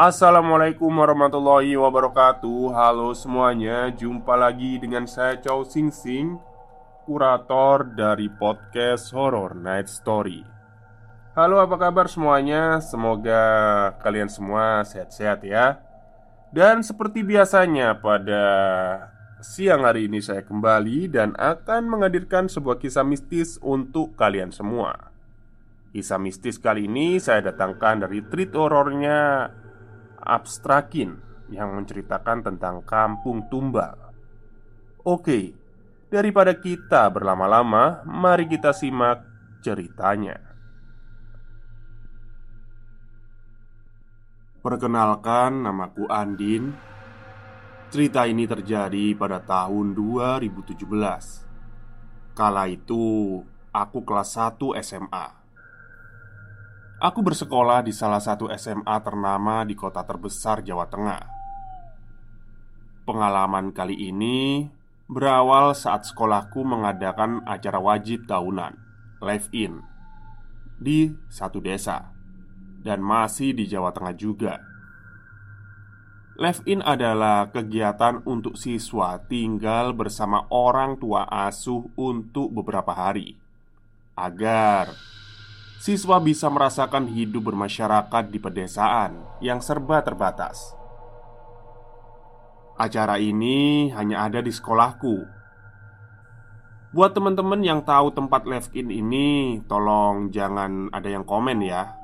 Assalamualaikum warahmatullahi wabarakatuh. Halo semuanya Jumpa lagi dengan saya Chow Sing Sing Kurator dari podcast Horror Night Story. Halo apa kabar semuanya? Semoga kalian semua sehat-sehat ya. Dan seperti biasanya pada siang hari ini saya kembali Dan akan menghadirkan sebuah kisah mistis untuk kalian semua. Kisah mistis kali ini saya datangkan dari treat horornya Abstrakin yang menceritakan tentang kampung tumbal. Oke, daripada kita berlama-lama, mari kita simak ceritanya. Perkenalkan, namaku Andin. Cerita ini terjadi pada tahun 2017. Kala itu, aku kelas 1 SMA. Aku bersekolah di salah satu SMA ternama di kota terbesar Jawa Tengah. Pengalaman kali ini berawal saat sekolahku mengadakan acara wajib tahunan, live in, di satu desa, dan masih di Jawa Tengah juga. Live in adalah kegiatan untuk siswa tinggal bersama orang tua asuh untuk beberapa hari agar siswa bisa merasakan hidup bermasyarakat di pedesaan yang serba terbatas. Acara ini hanya ada di sekolahku. Buat teman-teman yang tahu tempat live-in ini, tolong jangan ada yang komen ya.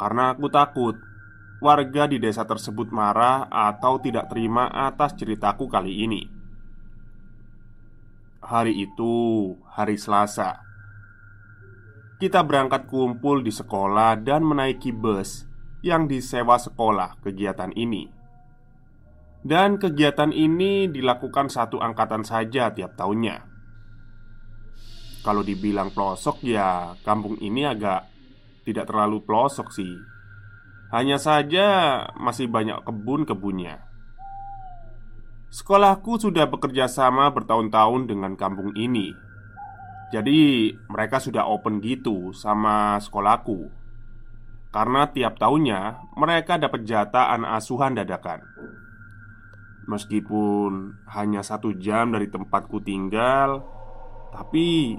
Karena aku takut warga di desa tersebut marah atau tidak terima atas ceritaku kali ini. Hari itu hari Selasa kita berangkat kumpul di sekolah dan menaiki bus yang disewa sekolah kegiatan ini. Dan kegiatan ini dilakukan satu angkatan saja tiap tahunnya. Kalau dibilang pelosok ya, kampung ini agak tidak terlalu pelosok sih. Hanya saja masih banyak kebun-kebunnya. Sekolahku sudah bekerja sama bertahun-tahun dengan kampung ini jadi mereka sudah open gitu sama sekolahku. Karena tiap tahunnya mereka dapat jatah anak asuhan dadakan. Meskipun hanya satu jam dari tempatku tinggal Tapi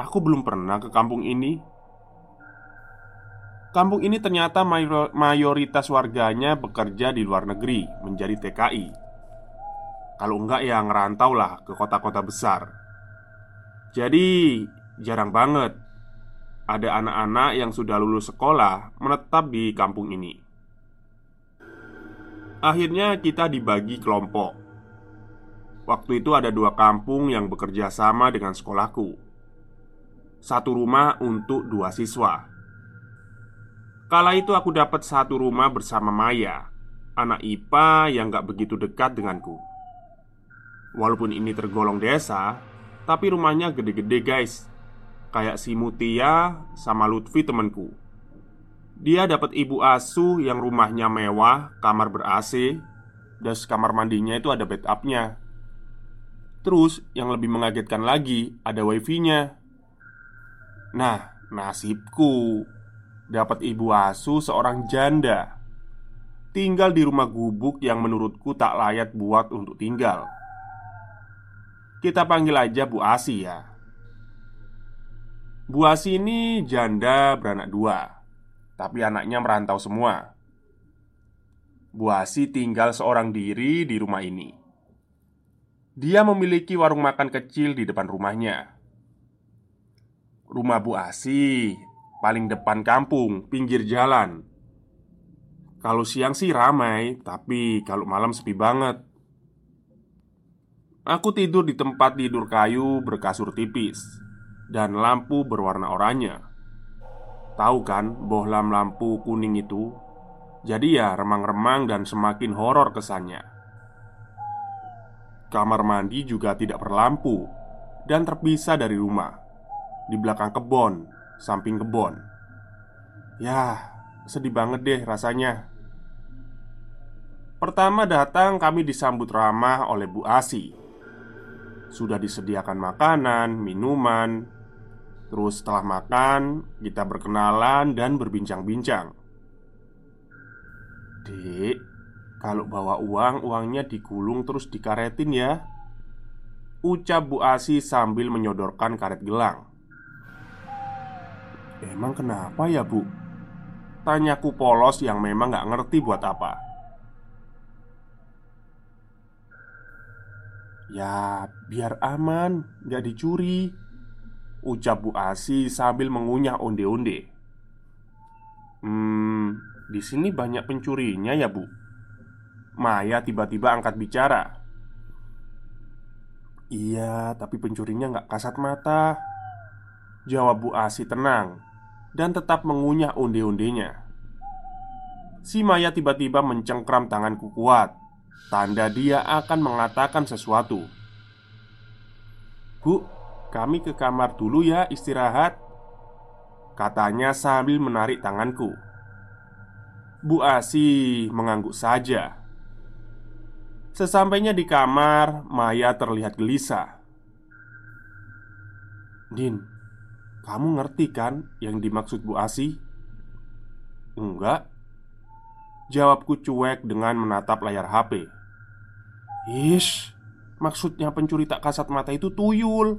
aku belum pernah ke kampung ini. Kampung ini ternyata mayoritas warganya bekerja di luar negeri menjadi TKI Kalau enggak ya ngerantau lah ke kota-kota besar jadi, jarang banget ada anak-anak yang sudah lulus sekolah menetap di kampung ini. Akhirnya, kita dibagi kelompok. Waktu itu ada dua kampung yang bekerja sama dengan sekolahku. Satu rumah untuk dua siswa. Kala itu aku dapat satu rumah bersama Maya, anak IPA yang gak begitu dekat denganku. Walaupun ini tergolong desa, tapi rumahnya gede-gede guys. Kayak si Mutia sama Lutfi temanku. Dia dapat ibu asuh yang rumahnya mewah, kamar ber-AC Dan kamar mandinya itu ada bathtubnya Terus yang lebih mengagetkan lagi ada wifi-nya. Nah, nasibku Dapat ibu asuh seorang janda. Tinggal di rumah gubuk yang menurutku tak layak buat untuk tinggal. Kita panggil aja Bu Asi ya. Bu Asi ini janda beranak dua, tapi anaknya merantau semua. Bu Asi tinggal seorang diri di rumah ini. Dia memiliki warung makan kecil di depan rumahnya. Rumah Bu Asi paling depan kampung, pinggir jalan. Kalau siang sih ramai, tapi kalau malam sepi banget. Aku tidur di tempat tidur kayu berkasur tipis dan lampu berwarna oranye. Tahu kan, bohlam lampu kuning itu? Jadi ya remang-remang dan semakin horor kesannya. Kamar mandi juga tidak berlampu dan terpisah dari rumah. Di belakang kebon, samping kebon. Ya, sedih banget deh rasanya. Pertama datang kami disambut ramah oleh Bu Asi Sudah disediakan makanan, minuman, Terus setelah makan, kita berkenalan dan berbincang-bincang. Dek, kalau bawa uang, uangnya digulung terus dikaretin ya Ucap Bu Asi sambil menyodorkan karet gelang Emang kenapa ya bu? Tanyaku polos yang memang gak ngerti buat apa Ya biar aman, gak dicuri. Ucap Bu Asi sambil mengunyah onde-onde. Hmm, di sini banyak pencurinya ya bu. Maya tiba-tiba angkat bicara. Iya, tapi pencurinya nggak kasat mata. Jawab Bu Asi tenang Dan tetap mengunyah onde-ondenya. Si Maya tiba-tiba mencengkram tanganku kuat Tanda dia akan mengatakan sesuatu. Bu, kami ke kamar dulu ya istirahat Katanya sambil menarik tanganku. Bu Asi mengangguk saja. Sesampainya di kamar, Maya terlihat gelisah. Din, kamu ngerti kan yang dimaksud Bu Asi? Enggak Jawabku cuek dengan menatap layar HP Ish, maksudnya pencuri tak kasat mata itu tuyul.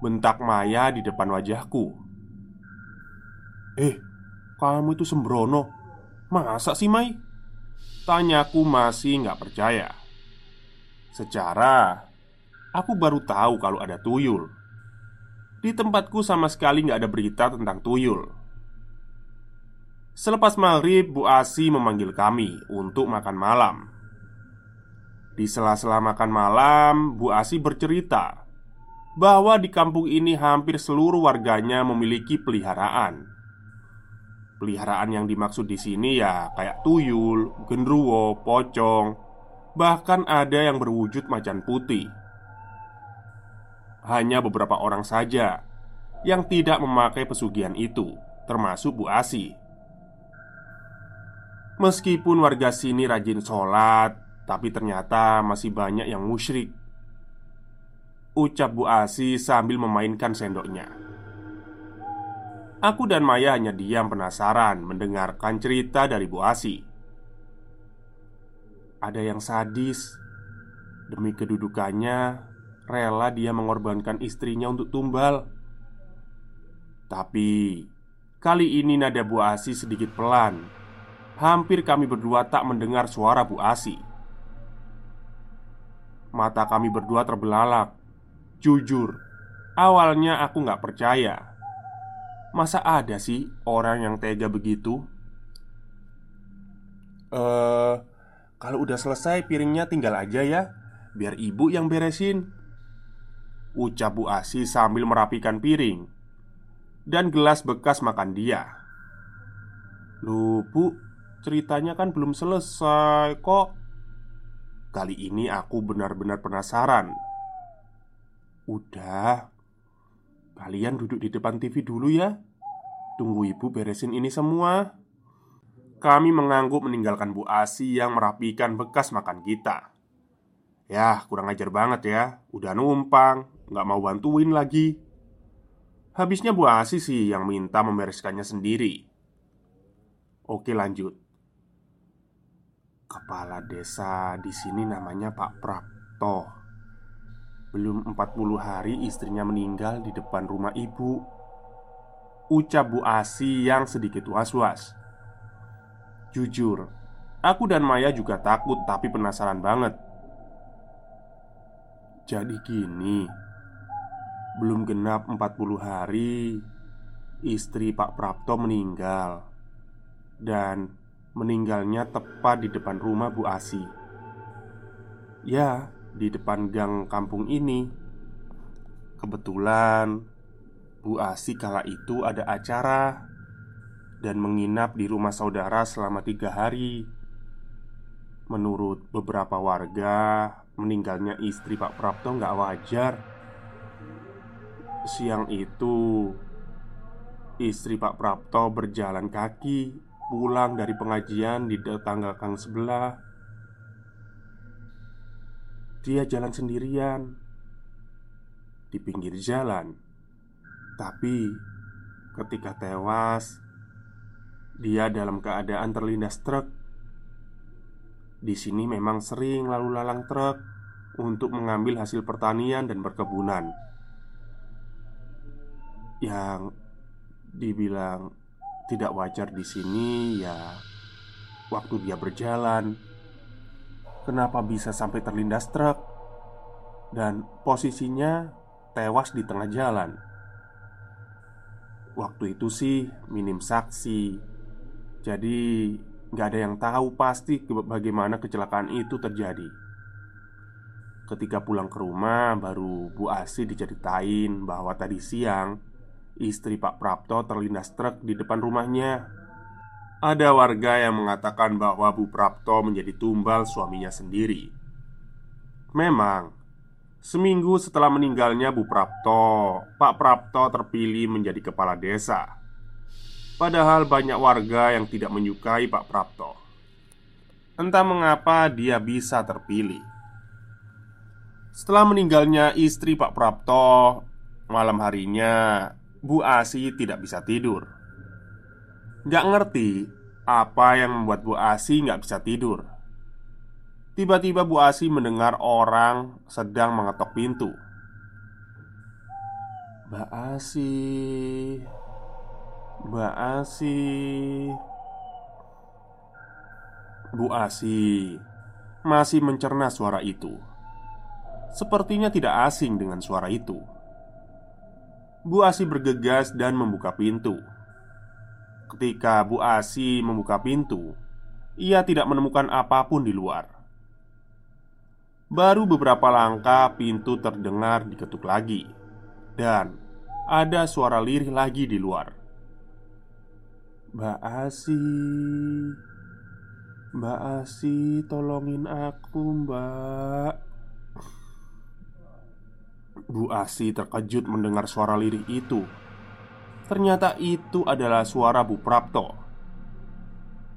Bentak Maya di depan wajahku. Eh, kamu itu sembrono. Masa sih Mai? Tanyaku masih nggak percaya. Secara Aku baru tahu kalau ada tuyul. Di tempatku sama sekali nggak ada berita tentang tuyul Selepas maghrib, Bu Asi memanggil kami untuk makan malam Di sela-sela makan malam, Bu Asi bercerita bahwa di kampung ini hampir seluruh warganya memiliki peliharaan. Peliharaan yang dimaksud di sini ya kayak tuyul, genruwo, pocong, bahkan ada yang berwujud macan putih. Hanya beberapa orang saja yang tidak memakai pesugihan itu, termasuk Bu Asi. Meskipun warga sini rajin sholat, tapi ternyata masih banyak yang musyrik. Ucap Bu Asi sambil memainkan sendoknya. Aku dan Maya hanya diam penasaran mendengarkan cerita dari Bu Asi. Ada yang sadis. Demi kedudukannya Rela dia mengorbankan istrinya untuk tumbal. Tapi Kali ini nada Bu Asi sedikit pelan Hampir kami berdua tak mendengar suara Bu Asi Mata kami berdua terbelalak Jujur, awalnya aku nggak percaya. Masa ada sih orang yang tega begitu? Eh, uh, kalau udah selesai piringnya tinggal aja ya, biar ibu yang beresin. Ucap Bu Asi sambil merapikan piring dan gelas bekas makan dia. Bu, ceritanya kan belum selesai kok. Kali ini aku benar-benar penasaran. Udah Kalian duduk di depan TV dulu ya. Tunggu ibu beresin ini semua. Kami mengangguk meninggalkan Bu Asi yang merapikan bekas makan kita. Ya kurang ajar banget ya. Udah numpang Nggak mau bantuin lagi. Habisnya Bu Asi sih yang minta membereskannya sendiri. Oke lanjut Kepala desa di sini namanya Pak Prapto. Belum 40 hari istrinya meninggal di depan rumah ibu. Ucap Bu Asi yang sedikit was-was. Jujur, aku dan Maya juga takut tapi penasaran banget. Jadi gini, belum genap 40 hari Istri Pak Prapto meninggal Dan meninggalnya tepat di depan rumah Bu Asi. Ya, di depan gang kampung ini. Kebetulan Bu Asi kala itu ada acara dan menginap di rumah saudara selama tiga hari. Menurut beberapa warga, meninggalnya istri Pak Prapto nggak wajar. Siang itu, istri Pak Prapto berjalan kaki pulang dari pengajian di tetangga kang sebelah. Dia jalan sendirian Di pinggir jalan. Tapi ketika tewas Dia dalam keadaan terlindas truk. Di sini memang sering lalu lalang truk Untuk mengambil hasil pertanian dan perkebunan. Yang dibilang tidak wajar di sini ya waktu dia berjalan kenapa bisa sampai terlindas truk dan posisinya tewas di tengah jalan. Waktu itu sih minim saksi, jadi nggak ada yang tahu pasti bagaimana kecelakaan itu terjadi. Ketika pulang ke rumah, baru Bu Asi diceritain bahwa tadi siang Istri Pak Prapto terlindas truk di depan rumahnya. Ada warga yang mengatakan bahwa Bu Prapto menjadi tumbal suaminya sendiri. Memang, seminggu setelah meninggalnya Bu Prapto, Pak Prapto terpilih menjadi kepala desa. Padahal banyak warga yang tidak menyukai Pak Prapto. Entah mengapa dia bisa terpilih. Setelah meninggalnya istri Pak Prapto, malam harinya Bu Asi tidak bisa tidur. Gak ngerti apa yang membuat Bu Asi gak bisa tidur. Tiba-tiba Bu Asi mendengar orang sedang mengetok pintu. Mbak Asi, Mbak Asi, Bu Asi masih mencerna suara itu. Sepertinya tidak asing dengan suara itu. Bu Asi bergegas dan membuka pintu. Ketika Bu Asi membuka pintu, ia tidak menemukan apa pun di luar. Baru beberapa langkah pintu terdengar diketuk lagi, dan ada suara lirih lagi di luar. Mbak Asi, Mbak Asi, tolongin aku, Mbak. Bu Asi terkejut mendengar suara lirih itu. Ternyata itu adalah suara Bu Prapto.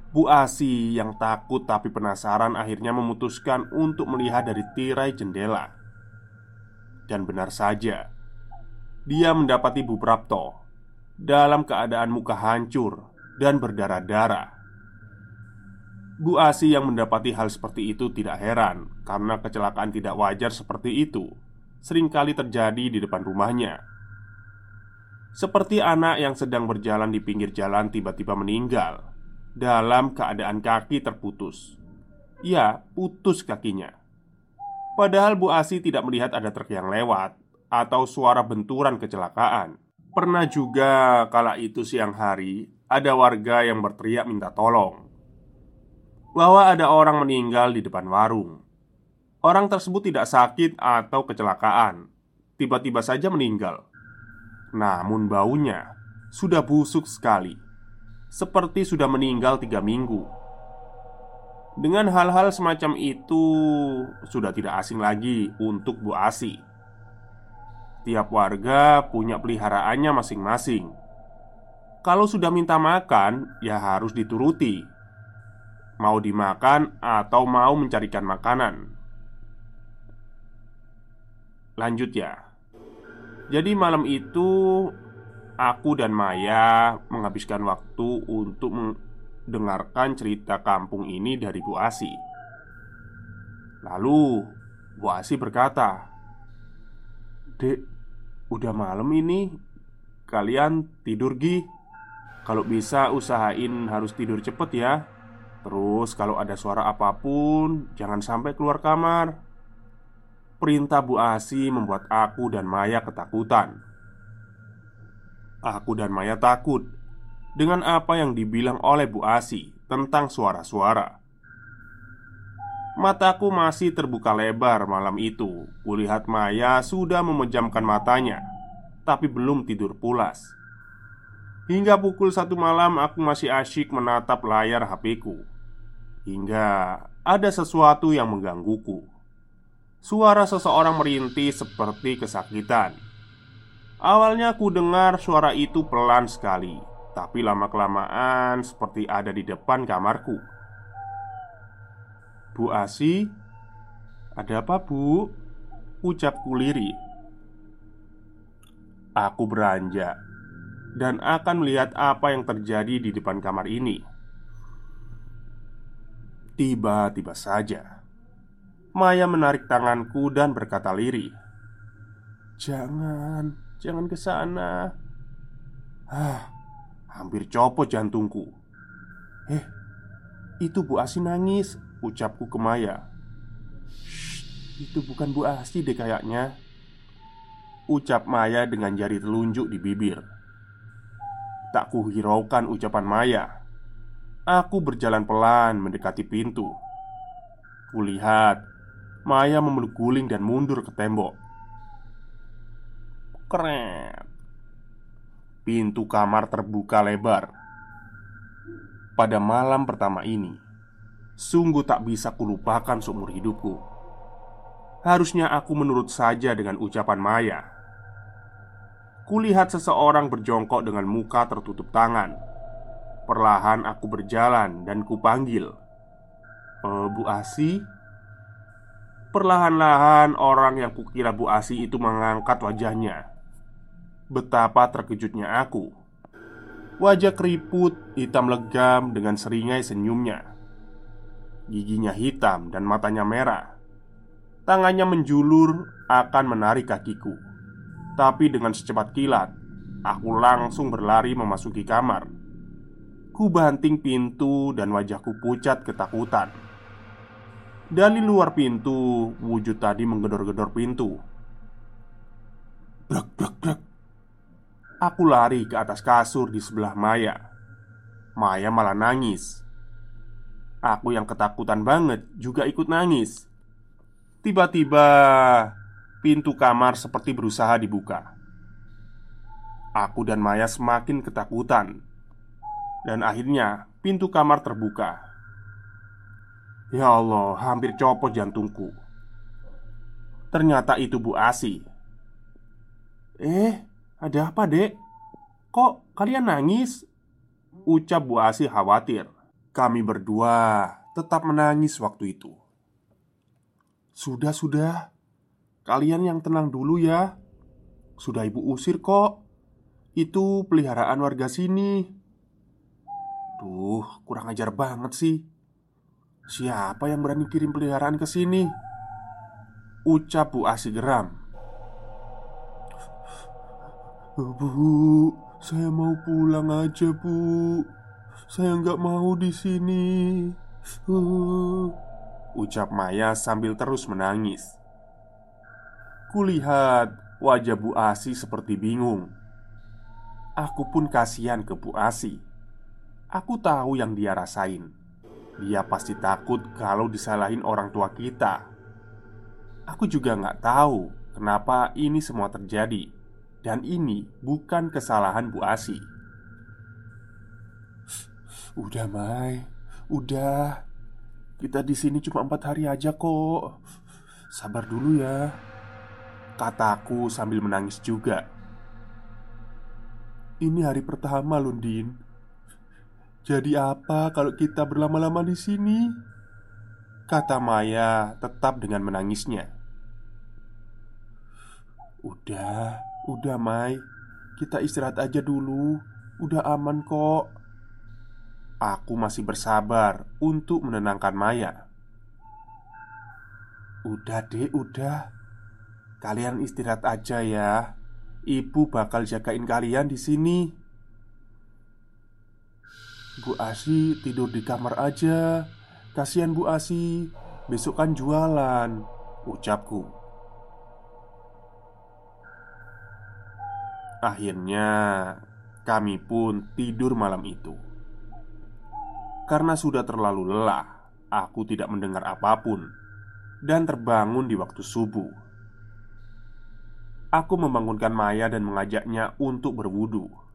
Bu Asi yang takut tapi penasaran akhirnya memutuskan untuk melihat dari tirai jendela. Dan benar saja, dia mendapati Bu Prapto dalam keadaan muka hancur dan berdarah-darah. Bu Asi yang mendapati hal seperti itu tidak heran karena kecelakaan tidak wajar seperti itu sering kali terjadi di depan rumahnya. Seperti anak yang sedang berjalan di pinggir jalan tiba-tiba meninggal dalam keadaan kaki terputus. Ya, putus kakinya. Padahal Bu Asi tidak melihat ada truk yang lewat atau suara benturan kecelakaan. Pernah juga kala itu siang hari ada warga yang berteriak minta tolong bahwa ada orang meninggal di depan warung. Orang tersebut tidak sakit atau kecelakaan Tiba-tiba saja meninggal. Namun baunya sudah busuk sekali Seperti sudah meninggal tiga minggu. Dengan hal-hal semacam itu Sudah tidak asing lagi untuk Bu Asi. Tiap warga punya peliharaannya masing-masing. Kalau sudah minta makan, ya harus dituruti. Mau dimakan atau mau mencarikan makanan Lanjut ya. Jadi malam itu Aku dan Maya menghabiskan waktu untuk mendengarkan cerita kampung ini dari Bu Asi. Lalu Bu Asi berkata Dek, udah malam ini. Kalian tidur Gi. Kalau bisa usahain harus tidur cepet ya. Terus kalau ada suara apa pun Jangan sampai keluar kamar Perintah Bu Asi membuat aku dan Maya ketakutan. Aku dan Maya takut Dengan apa yang dibilang oleh Bu Asi Tentang suara-suara. Mataku masih terbuka lebar malam itu. Kulihat Maya sudah memejamkan matanya Tapi belum tidur pulas. Hingga pukul satu malam aku masih asyik menatap layar HP-ku Hingga ada sesuatu yang menggangguku Suara seseorang merintih seperti kesakitan. Awalnya aku dengar suara itu pelan sekali Tapi lama-kelamaan seperti ada di depan kamarku. Bu Asi? Ada apa bu? Ucap kuliri Aku beranjak Dan akan melihat apa yang terjadi di depan kamar ini. Tiba-tiba saja Maya menarik tanganku dan berkata lirih Jangan, jangan ke sana. Ah, hampir copot jantungku. Eh, itu Bu Asi nangis Ucapku ke Maya Itu bukan Bu Asi deh kayaknya Ucap Maya dengan jari telunjuk di bibir Tak kuhiraukan ucapan Maya Aku berjalan pelan mendekati pintu Kulihat Maya memeluk guling dan mundur ke tembok. Keren Pintu kamar terbuka lebar. Pada malam pertama ini Sungguh tak bisa kulupakan seumur hidupku. Harusnya aku menurut saja dengan ucapan Maya. Kulihat seseorang berjongkok dengan muka tertutup tangan. Perlahan aku berjalan dan kupanggil e, Bu Asi Perlahan-lahan orang yang kukira Bu Asi itu mengangkat wajahnya. Betapa terkejutnya aku. Wajah keriput, hitam legam dengan seringai senyumnya. Giginya hitam dan matanya merah. Tangannya menjulur akan menarik kakiku. Tapi dengan secepat kilat Aku langsung berlari memasuki kamar. Ku banting pintu dan wajahku pucat ketakutan Dari luar pintu Wujud tadi menggedor-gedor pintu brek, brek Aku lari ke atas kasur di sebelah Maya Maya malah nangis Aku yang ketakutan banget juga ikut nangis. Tiba-tiba pintu kamar seperti berusaha dibuka. Aku dan Maya semakin ketakutan, dan akhirnya pintu kamar terbuka. Ya Allah, hampir copot jantungku. Ternyata itu Bu Asi. Eh, ada apa, Dek? Kok kalian nangis? Ucap Bu Asi khawatir. Kami berdua tetap menangis waktu itu. Sudah, sudah, kalian yang tenang dulu ya. Sudah ibu usir kok. Itu peliharaan warga sini. Duh, kurang ajar banget sih. Siapa yang berani kirim peliharaan ke sini? Ucap Bu Asi geram. Bu, saya mau pulang aja, Bu. Saya nggak mau di sini. Uh, ucap Maya sambil terus menangis. Kulihat wajah Bu Asi seperti bingung. Aku pun kasihan ke Bu Asi. Aku tahu yang dia rasain. Dia pasti takut kalau disalahin orang tua kita. Aku juga nggak tahu kenapa ini semua terjadi, dan ini bukan kesalahan Bu Asi. Udah, Mai. Udah. Kita di sini cuma empat hari aja kok. Sabar dulu ya. Kataku sambil menangis juga. Ini hari pertama, Lundin. Jadi apa kalau kita berlama-lama di sini? Kata Maya tetap dengan menangisnya. Udah, udah Mai. Kita istirahat aja dulu. Udah aman kok. Aku masih bersabar untuk menenangkan Maya. Udah deh, udah Kalian istirahat aja ya Ibu bakal jagain kalian di sini. Bu Asi tidur di kamar aja. Kasihan Bu Asi, besok kan jualan, ucapku. Akhirnya, kami pun tidur malam itu. Karena sudah terlalu lelah, aku tidak mendengar apa pun dan terbangun di waktu subuh. Aku membangunkan Maya dan mengajaknya untuk berwudu.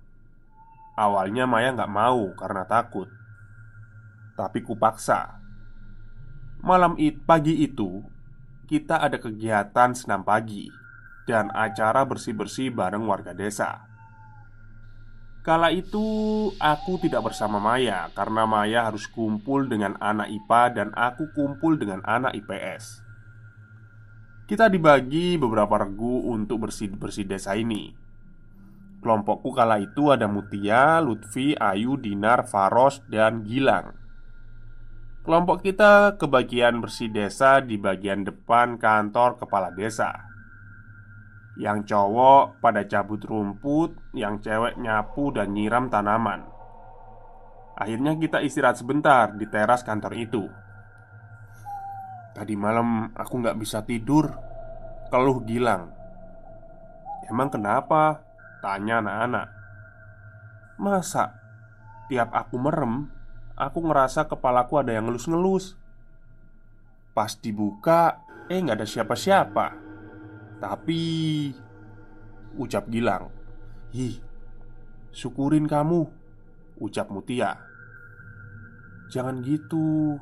Awalnya Maya nggak mau karena takut, tapi kupaksa. Malam it pagi itu kita ada kegiatan senam pagi dan acara bersih-bersih bareng warga desa. Kala itu aku tidak bersama Maya karena Maya harus kumpul dengan anak IPA dan aku kumpul dengan anak IPS. Kita dibagi beberapa regu untuk bersih-bersih desa ini Kelompokku kala itu ada Mutia, Lutfi, Ayu, Dinar, Faros, dan Gilang. Kelompok kita kebagian bersih desa di bagian depan kantor kepala desa. Yang cowok pada cabut rumput Yang cewek nyapu dan nyiram tanaman. Akhirnya kita istirahat sebentar di teras kantor itu. Tadi malam aku nggak bisa tidur. Keluh Gilang. Emang kenapa? Tanya anak-anak. Masa? Tiap aku merem Aku ngerasa kepalaku ada yang ngelus-ngelus. Pas dibuka Eh nggak ada siapa-siapa. Tapi Ucap Gilang Ih Syukurin kamu Ucap Mutia. Jangan gitu.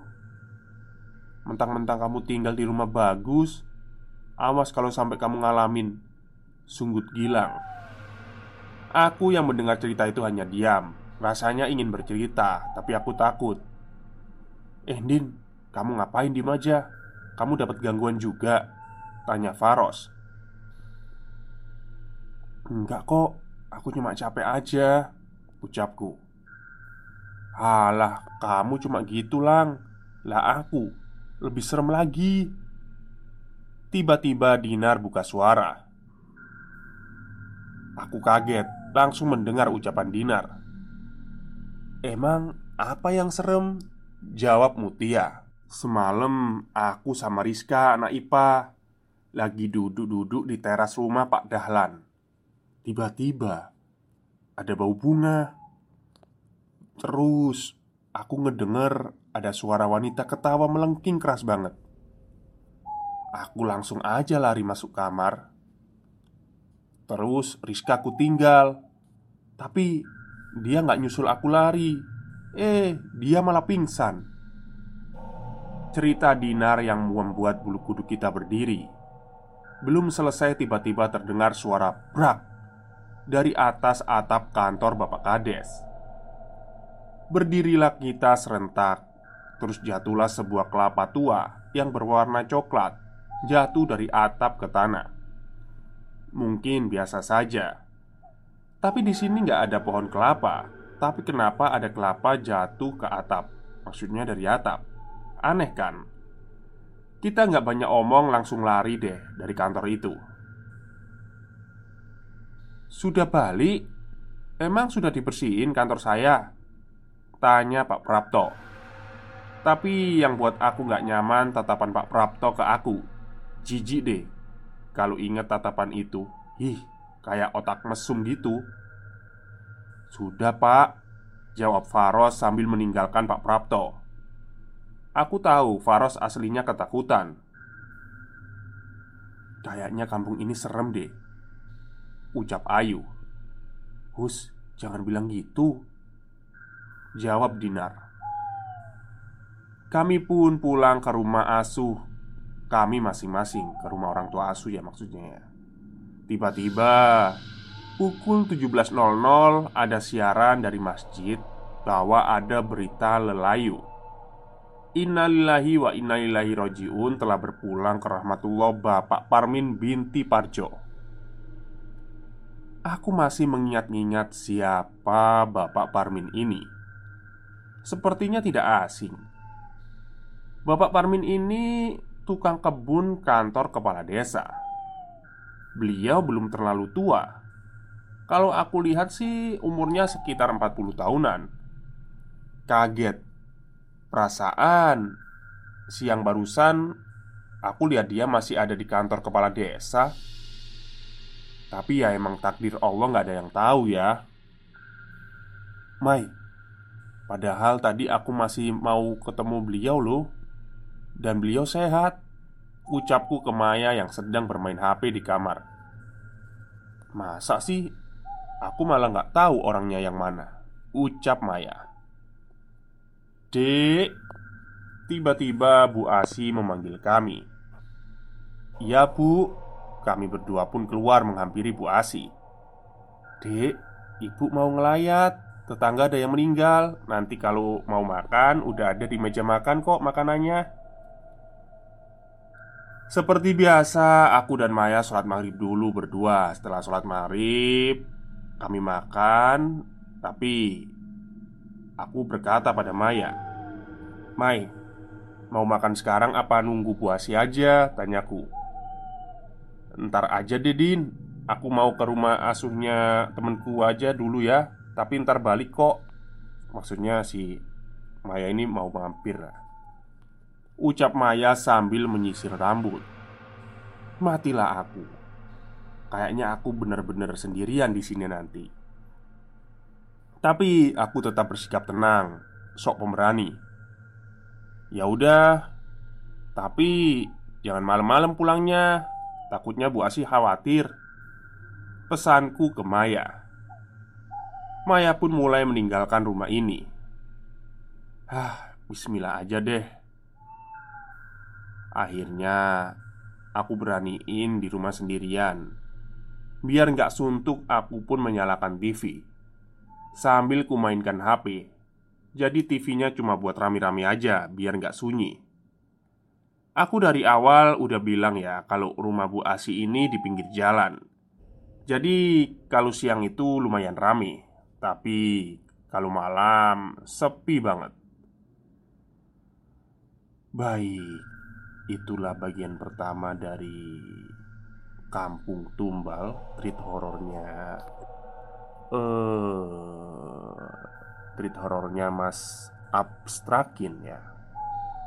Mentang-mentang kamu tinggal di rumah bagus Awas kalau sampai kamu ngalamin Sunggut Gilang Aku yang mendengar cerita itu hanya diam. Rasanya ingin bercerita Tapi aku takut. Eh Din, kamu ngapain di aja? Kamu dapat gangguan juga? Tanya Faros. Enggak kok, aku cuma capek aja Ucapku. Alah, kamu cuma gitu lang. Lah aku lebih serem lagi. Tiba-tiba Dinar buka suara. Aku kaget langsung mendengar ucapan Dinar Emang apa yang serem? Jawab Mutia Semalam aku sama Rizka anak IPA Lagi duduk-duduk di teras rumah Pak Dahlan Tiba-tiba Ada bau bunga Terus Aku ngedenger ada suara wanita ketawa melengking keras banget. Aku langsung aja lari masuk kamar. Terus Rizka aku tinggal. Tapi dia nggak nyusul aku lari. Eh, dia malah pingsan. Cerita Dinar yang membuat bulu kuduk kita berdiri. Belum selesai tiba-tiba terdengar suara brak dari atas atap kantor Bapak Kades. Berdirilah kita serentak Terus jatuhlah sebuah kelapa tua yang berwarna coklat Jatuh dari atap ke tanah Mungkin biasa saja. Tapi di sini nggak ada pohon kelapa. Tapi kenapa ada kelapa jatuh ke atap? Maksudnya dari atap. Aneh kan? Kita nggak banyak omong langsung lari deh dari kantor itu. Sudah balik? Emang sudah dibersihin kantor saya? Tanya Pak Prapto. Tapi yang buat aku gak nyaman tatapan Pak Prapto ke aku. Jijik deh Kalau inget tatapan itu Ih, kayak otak mesum gitu. Sudah pak Jawab Faros sambil meninggalkan Pak Prapto. Aku tahu Faros aslinya ketakutan. Kayaknya kampung ini serem deh Ucap Ayu. Hus, jangan bilang gitu Jawab Dinar. Kami pun pulang ke rumah asuh Kami masing-masing ke rumah orang tua asuh ya maksudnya Tiba-tiba Pukul 17.00 ada siaran dari masjid Bahwa ada berita lelayu. Innalillahi wa innalillahi roji'un telah berpulang ke rahmatullah Bapak Parmin binti Parjo. Aku masih mengingat-ingat siapa Bapak Parmin ini. Sepertinya tidak asing. Bapak Parmin ini tukang kebun kantor kepala desa. Beliau belum terlalu tua. Kalau aku lihat sih umurnya sekitar 40 tahunan. Kaget. Perasaan siang barusan aku lihat dia masih ada di kantor kepala desa. Tapi ya emang takdir Allah nggak ada yang tahu ya. Mai, padahal tadi aku masih mau ketemu beliau loh. Dan beliau sehat. Ucapku ke Maya yang sedang bermain HP di kamar. Masa sih? Aku malah nggak tahu orangnya yang mana. Ucap Maya. Dek Tiba-tiba Bu Asi memanggil kami. Iya bu. Kami berdua pun keluar menghampiri Bu Asi. Dek, ibu mau ngelayat. Tetangga ada yang meninggal. Nanti kalau mau makan Udah ada di meja makan kok makanannya seperti biasa, aku dan Maya sholat maghrib dulu berdua. Setelah sholat maghrib Kami makan Tapi Aku berkata pada Maya Mai Mau makan sekarang apa nunggu puasi aja? Tanyaku Ntar aja deh Din. Aku mau ke rumah asuhnya temenku aja dulu ya. Tapi ntar balik kok. Maksudnya si Maya ini mau mampir. lah Ucap Maya sambil menyisir rambut. Matilah aku. Kayaknya aku benar-benar sendirian di sini nanti. Tapi aku tetap bersikap tenang Sok pemberani. Ya udah Tapi Jangan malam-malam pulangnya. Takutnya Bu Asi khawatir. Pesanku ke Maya. Maya pun mulai meninggalkan rumah ini. Hah, bismillah aja deh Akhirnya Aku beraniin di rumah sendirian. Biar nggak suntuk aku pun menyalakan TV Sambil kumainkan HP Jadi TV-nya cuma buat rame-rame aja Biar nggak sunyi. Aku dari awal udah bilang ya Kalau rumah Bu Asi ini di pinggir jalan. Jadi kalau siang itu lumayan rame. Tapi kalau malam sepi banget. Baik Itulah bagian pertama dari Kampung Tumbal Treat horornya uh, Treat horornya Mas Abstrakin ya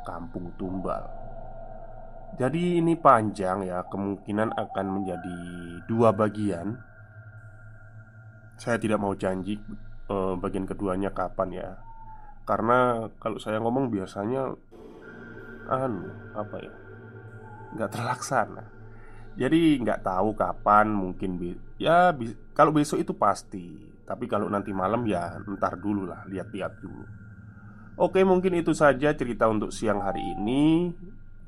Kampung Tumbal. Jadi ini panjang ya Kemungkinan akan menjadi dua bagian. Saya tidak mau janji uh, Bagian keduanya kapan ya. Karena kalau saya ngomong biasanya anu apa ya? Nggak terlaksana. Jadi nggak tahu kapan mungkin be ya bi kalau besok itu pasti. Tapi kalau nanti malam ya ntar dulu lah lihat-lihat dulu. Oke mungkin itu saja cerita untuk siang hari ini.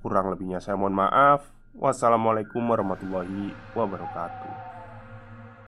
Kurang lebihnya saya mohon maaf. Wassalamualaikum warahmatullahi wabarakatuh